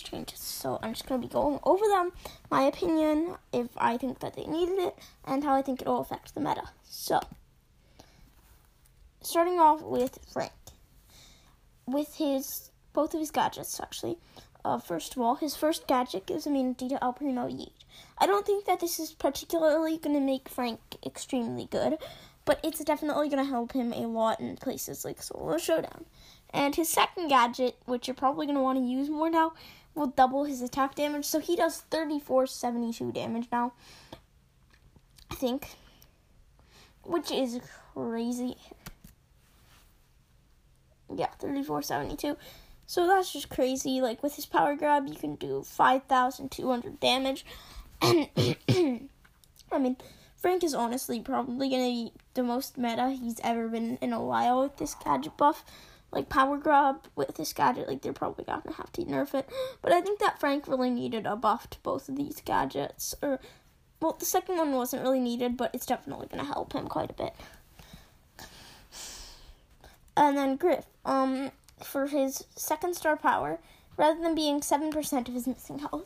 changes. So I'm just going to be going over them, my opinion, if I think that they needed it, and how I think it will affect the meta. So, starting off with Frank. With his, both of his gadgets, actually. Uh, first of all, his first gadget gives immunity to El Primo Yeet. I don't think that this is particularly going to make Frank extremely good, but it's definitely going to help him a lot in places like Solo Showdown. And his second gadget, which you're probably going to want to use more now, will double his attack damage. So he does 3472 damage now. I think. Which is crazy. Yeah, 3472. So that's just crazy. Like with his power grab, you can do 5200 damage. And I mean, Frank is honestly probably going to be the most meta he's ever been in a while with this gadget buff like power grab with this gadget, like they're probably gonna have to nerf it. But I think that Frank really needed a buff to both of these gadgets. Or well, the second one wasn't really needed, but it's definitely gonna help him quite a bit. And then Griff, um, for his second star power, rather than being seven percent of his missing health,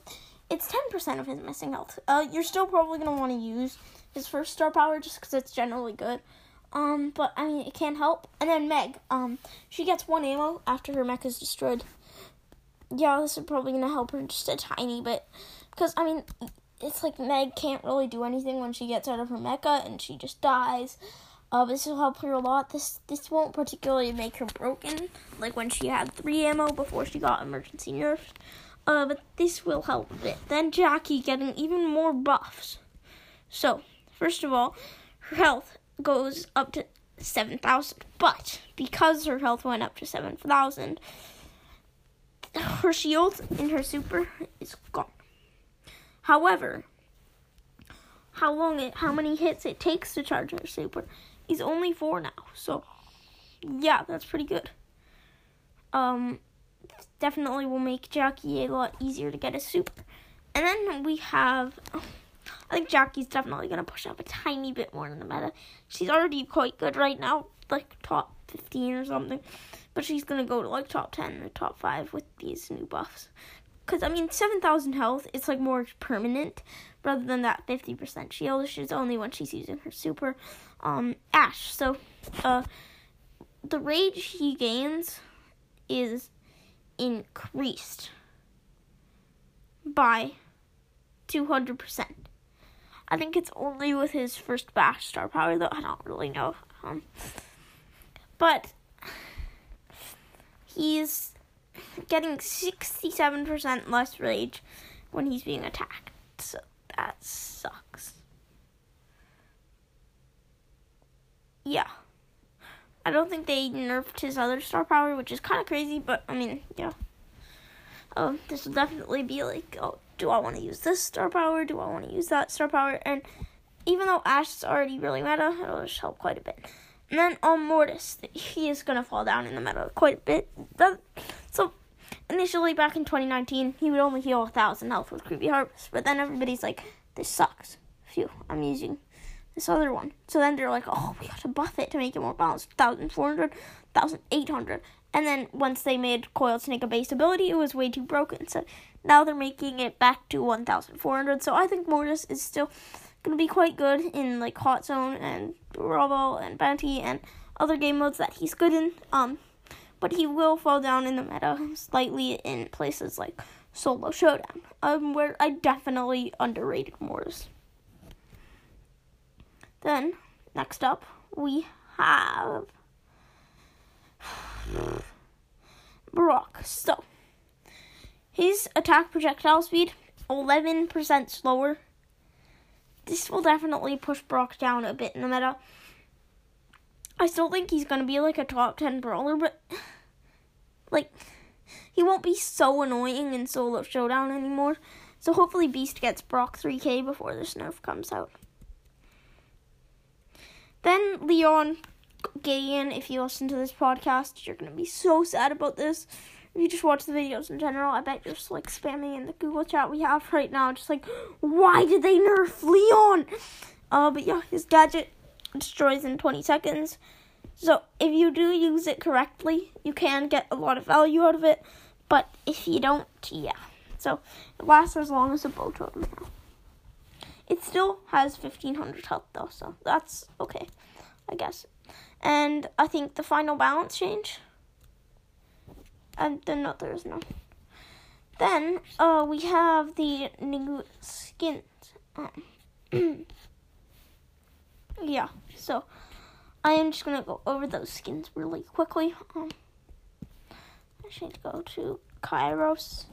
it's ten percent of his missing health. Uh, you're still probably gonna want to use his first star power just because it's generally good. Um, but I mean, it can't help. And then Meg, um, she gets one ammo after her mech is destroyed. Yeah, this is probably gonna help her just a tiny bit, because I mean, it's like Meg can't really do anything when she gets out of her mecha and she just dies. Uh, this will help her a lot. This this won't particularly make her broken, like when she had three ammo before she got emergency nerfed. Uh, but this will help a bit. Then Jackie getting even more buffs. So, first of all, her health goes up to 7,000. But because her health went up to 7,000, her shield in her super is gone. However, how long it, how many hits it takes to charge her super is only four now. So, yeah, that's pretty good. Um, definitely will make Jackie a lot easier to get a super. And then we have I think Jackie's definitely going to push up a tiny bit more in the meta. She's already quite good right now, like top 15 or something. But she's going to go to like top 10 or top 5 with these new buffs. Because, I mean, 7,000 health, it's like more permanent rather than that 50% shield, She's only when she's using her super um, Ash. So, uh, the rage he gains is increased by 200%. I think it's only with his first bash star power, though I don't really know. Um, but he's getting 67% less rage when he's being attacked. So that sucks. Yeah. I don't think they nerfed his other star power, which is kind of crazy, but I mean, yeah. Um, this will definitely be like, oh, do I want to use this star power? Do I want to use that star power? And even though Ash is already really meta, it'll just help quite a bit. And then on um, Mortis, he is gonna fall down in the meta quite a bit. That, so initially back in 2019, he would only heal a thousand health with Creepy Harvest, but then everybody's like, "This sucks." Phew, I'm using this other one. So then they're like, "Oh, we got to buff it to make it more balanced." 1,400, 1,800, and then once they made Coiled Snake a base ability, it was way too broken. So now they're making it back to 1,400. So I think Mortis is still going to be quite good in like Hot Zone and Brawl and Bounty and other game modes that he's good in. Um, but he will fall down in the meta slightly in places like Solo Showdown, um, where I definitely underrated Mortis. Then, next up, we have Brock. So, his attack projectile speed, 11% slower. This will definitely push Brock down a bit in the meta. I still think he's going to be like a top 10 brawler, but like he won't be so annoying in solo showdown anymore. So hopefully Beast gets Brock 3k before this nerf comes out. Then Leon Gayan, if you listen to this podcast, you're going to be so sad about this if you just watch the videos in general, I bet you're just like spamming in the Google chat we have right now, just like, why did they nerf Leon? Uh, but yeah, his gadget destroys in 20 seconds. So if you do use it correctly, you can get a lot of value out of it. But if you don't, yeah. So it lasts as long as a Bo totem. It still has 1500 health though, so that's okay, I guess. And I think the final balance change. And then no, there is no. Then uh, we have the new skins. Um, yeah, so I am just gonna go over those skins really quickly. Um, I should go to Kairos.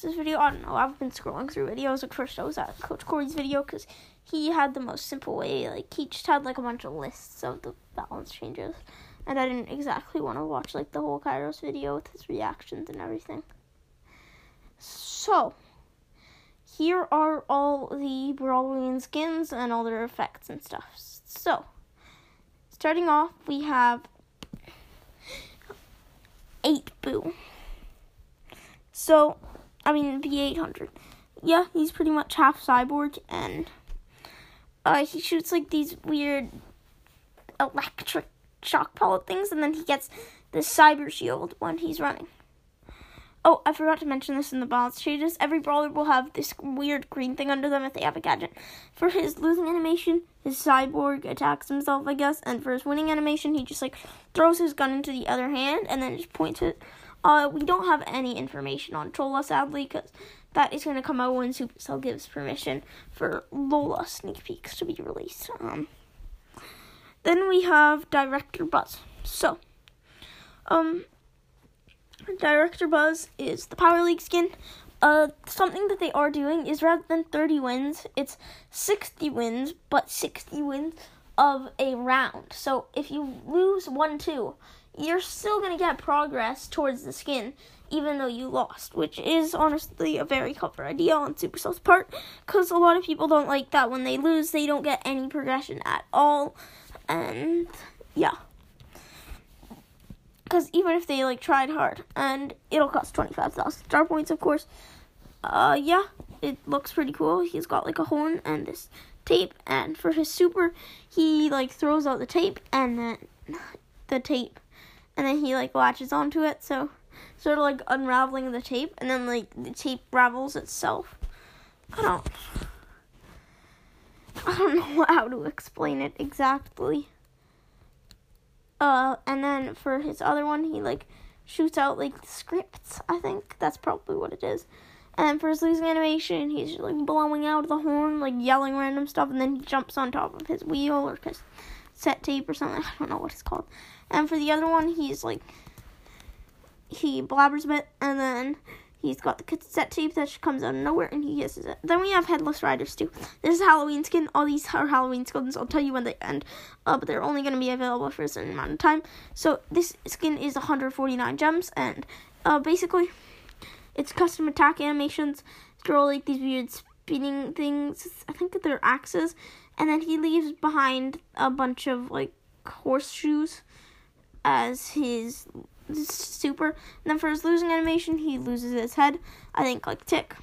This video, I don't know. I've been scrolling through videos. At first, I was at Coach Cory's video because he had the most simple way. Like he just had like a bunch of lists of the balance changes, and I didn't exactly want to watch like the whole Kairos video with his reactions and everything. So, here are all the Brawloween skins and all their effects and stuff. So, starting off, we have 8 Boo. So, I mean, the 800. Yeah, he's pretty much half cyborg, and uh, he shoots like these weird electric shock pellet things, and then he gets the cyber shield when he's running. Oh, I forgot to mention this in the balance changes. Every brawler will have this weird green thing under them if they have a gadget. For his losing animation, his cyborg attacks himself, I guess, and for his winning animation, he just like throws his gun into the other hand and then just points it. Uh, we don't have any information on Chola, sadly, because that is going to come out when Supercell gives permission for Lola sneak peeks to be released. Um, then we have Director Buzz. So, um, Director Buzz is the Power League skin. Uh, something that they are doing is rather than 30 wins, it's 60 wins, but 60 wins of a round. So if you lose 1 2, you're still going to get progress towards the skin, even though you lost, which is honestly a very clever idea on Supercell's part, because a lot of people don't like that when they lose, they don't get any progression at all. And yeah because even if they like tried hard, and it'll cost twenty five thousand star points, of course. Uh, yeah, it looks pretty cool. He's got like a horn and this tape, and for his super, he like throws out the tape and then the tape, and then he like latches onto it. So sort of like unraveling the tape, and then like the tape ravels itself. I don't. I don't know how to explain it exactly. Uh, and then for his other one, he like shoots out like scripts. I think that's probably what it is. And for his losing animation, he's like blowing out the horn, like yelling random stuff, and then he jumps on top of his wheel or set tape or something. I don't know what it's called. And for the other one, he's like he blabbers a bit, and then He's got the cassette tape that comes out of nowhere and he uses it. Then we have Headless Riders too. This is Halloween skin. All these are Halloween skins. I'll tell you when they end. Uh, but they're only going to be available for a certain amount of time. So this skin is 149 gems and uh, basically it's custom attack animations. Throw like these weird spinning things. I think they're axes. And then he leaves behind a bunch of like horseshoes as his super. And then for his losing animation, he loses his head. I think like Tick.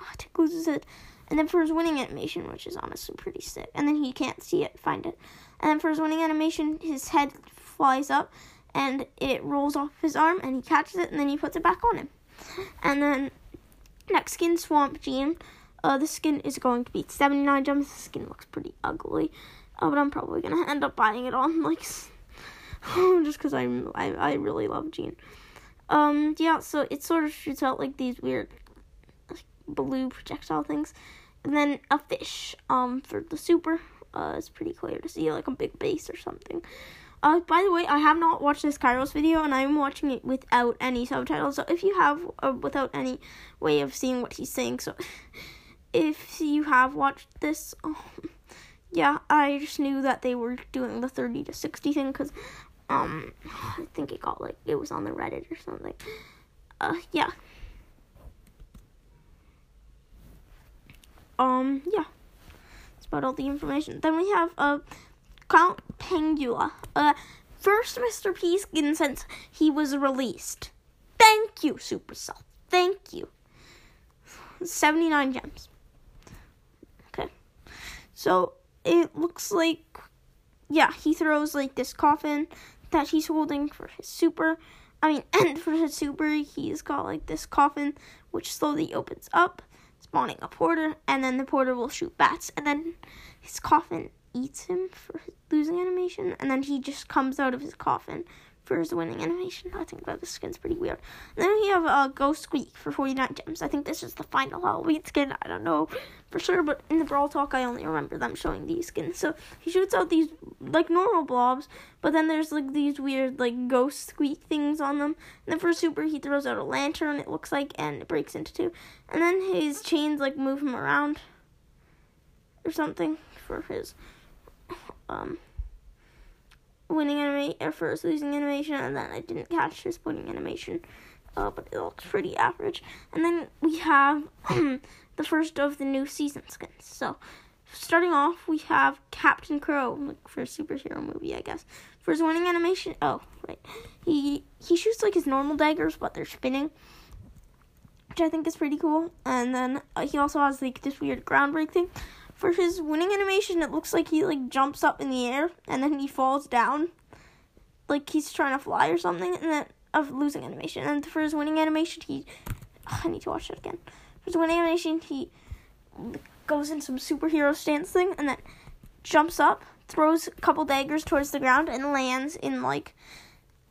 Oh, Tick loses it. And then for his winning animation, which is honestly pretty sick. And then he can't see it, find it. And then for his winning animation, his head flies up and it rolls off his arm and he catches it and then he puts it back on him. And then next skin, Swamp Gene. Uh, the skin is going to be 79 gems. The skin looks pretty ugly. Uh, but I'm probably going to end up buying it on like just because I'm I, I really love Gene. Um, yeah, so it sort of shoots out like these weird like, blue projectile things, and then a fish. Um, for the super, uh, it's pretty clear to see like a big base or something. Uh, by the way, I have not watched this Kairos video, and I'm watching it without any subtitles. So if you have, uh, without any way of seeing what he's saying, so if you have watched this, um, yeah, I just knew that they were doing the 30 to 60 thing because um, I think it got like it was on the Reddit or something. Uh, yeah. Um, yeah. That's about all the information. Then we have uh, Count Pangula. Uh, first Mr. P skin since he was released. Thank you, Supercell. Thank you. 79 gems. Okay. So, it looks like yeah, he throws like this coffin that he's holding for his super. I mean, and for his super, he's got like this coffin which slowly opens up, spawning a porter, and then the porter will shoot bats, and then his coffin eats him for losing animation, and then he just comes out of his coffin for his winning animation. I think that the skin's pretty weird. And then we have uh, Ghost Squeak for 49 gems. I think this is the final Halloween skin. I don't know for sure, but in the Brawl Talk, I only remember them showing these skins. So he shoots out these like normal blobs, but then there's like these weird like ghost squeak things on them. And then for Super, he throws out a lantern, it looks like, and it breaks into two. And then his chains like move him around or something for his um winning animation or first losing animation, and then I didn't catch his winning animation, uh, but it looks pretty average. And then we have the first of the new season skins. So starting off, we have Captain Crow like for a superhero movie, I guess. For his winning animation, oh right, he he shoots like his normal daggers, but they're spinning. Which I think is pretty cool, and then uh, he also has like this weird ground break thing for his winning animation, it looks like he like jumps up in the air and then he falls down, like he's trying to fly or something. And then of losing animation, and for his winning animation, he oh, I need to watch it again. For his winning animation, he goes in some superhero stance thing and then jumps up, throws a couple daggers towards the ground, and lands in like.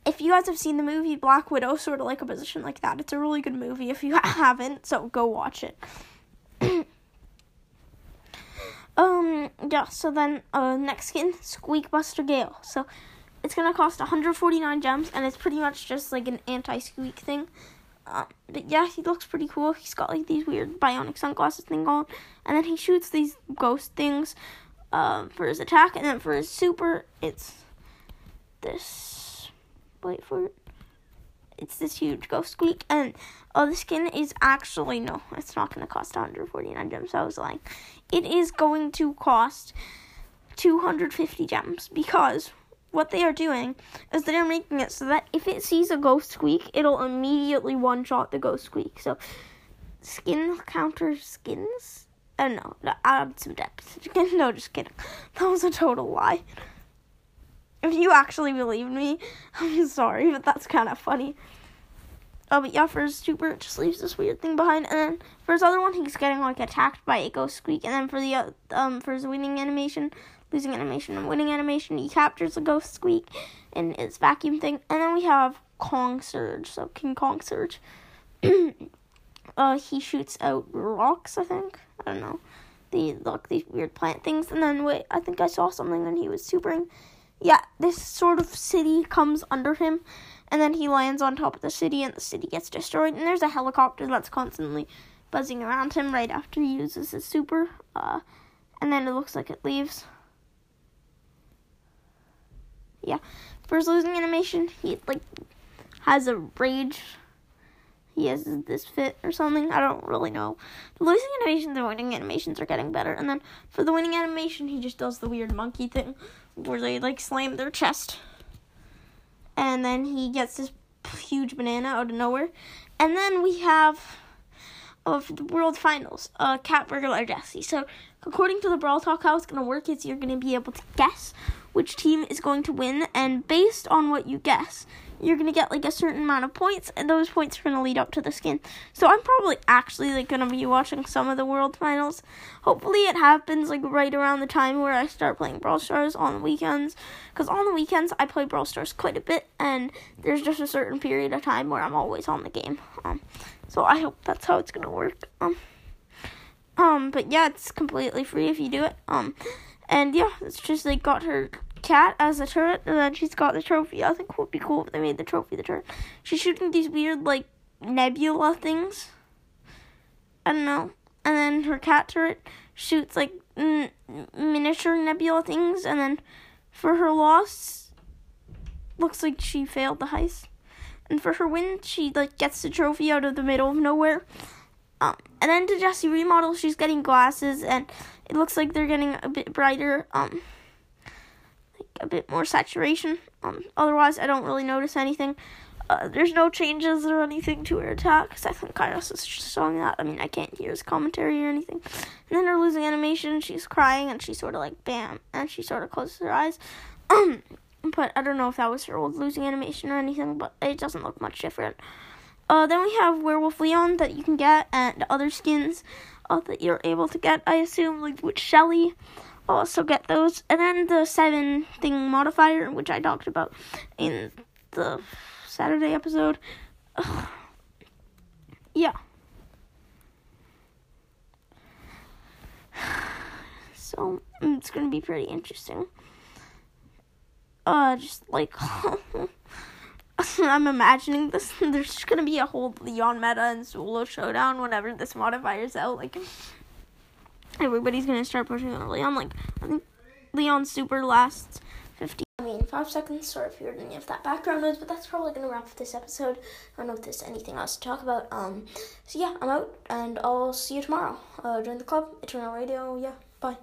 If you guys have seen the movie Black Widow, sort of like a position like that, it's a really good movie. If you haven't, so go watch it. Um, yeah, so then, uh, next skin, Squeak Buster Gale. So, it's gonna cost 149 gems, and it's pretty much just like an anti-squeak thing. Uh, but yeah, he looks pretty cool. He's got like these weird bionic sunglasses thing on, and then he shoots these ghost things, uh, for his attack, and then for his super, it's this, wait for it, it's this huge ghost squeak, and oh, the skin is actually no, it's not going to cost 149 gems. I was lying. It is going to cost 250 gems because what they are doing is they are making it so that if it sees a ghost squeak, it'll immediately one shot the ghost squeak. So skin counter skins. I don't know. Add some depth. No, just kidding. That was a total lie. If you actually believe me, I'm sorry, but that's kind of funny. Oh, but yeah, for his super, it just leaves this weird thing behind. And then for his other one, he's getting like attacked by a ghost squeak. And then for the uh, um for his winning animation, losing animation, and winning animation, he captures the ghost squeak in his vacuum thing. And then we have Kong Surge, so King Kong Surge. uh, he shoots out rocks. I think I don't know. The look these weird plant things. And then wait, I think I saw something when he was supering yeah, this sort of city comes under him, and then he lands on top of the city, and the city gets destroyed. And there's a helicopter that's constantly buzzing around him right after he uses his super. Uh, and then it looks like it leaves. Yeah, for his losing animation, he like has a rage. He has this fit or something. I don't really know. The losing animations and winning animations are getting better. And then for the winning animation, he just does the weird monkey thing where they like slam their chest. And then he gets this huge banana out of nowhere. And then we have of the world finals, uh, Cat Burglar Jesse. So according to the Brawl Talk, how it's gonna work is you're gonna be able to guess which team is going to win, and based on what you guess, you're gonna get like a certain amount of points, and those points are gonna lead up to the skin. So I'm probably actually like gonna be watching some of the world finals. Hopefully it happens like right around the time where I start playing Brawl Stars on the weekends, because on the weekends I play Brawl Stars quite a bit, and there's just a certain period of time where I'm always on the game. Um, so I hope that's how it's gonna work. Um, um, but yeah, it's completely free if you do it. Um, and yeah, it's just like got her cat as a turret, and then she's got the trophy. I think it would be cool if they made the trophy the turret. She's shooting these weird like nebula things. I don't know. And then her cat turret shoots like m- miniature nebula things, and then for her loss, looks like she failed the heist. And for her win, she like gets the trophy out of the middle of nowhere. Um, and then to Jesse remodel, she's getting glasses, and it looks like they're getting a bit brighter. Um, a bit more saturation. Um, otherwise, I don't really notice anything. Uh, there's no changes or anything to her attack because I think Kairos is just showing that. I mean, I can't hear his commentary or anything. And then her losing animation, she's crying and she sort of like bam, and she sort of closes her eyes. but I don't know if that was her old losing animation or anything, but it doesn't look much different. Uh, then we have Werewolf Leon that you can get, and other skins uh, that you're able to get, I assume, like with Shelly. Also get those. And then the seven thing modifier, which I talked about in the Saturday episode. Ugh. Yeah. So it's gonna be pretty interesting. Uh, just like I'm imagining this. There's just gonna be a whole Leon meta and solo showdown whenever this modifier's out. Like everybody's gonna start pushing on Leon. Like I think Leon super lasts 50. I mean, five seconds. Sorry if you of that background noise, but that's probably gonna wrap up this episode. I don't know if there's anything else to talk about. Um, so yeah, I'm out, and I'll see you tomorrow. Uh, join the club, Eternal Radio. Yeah, bye.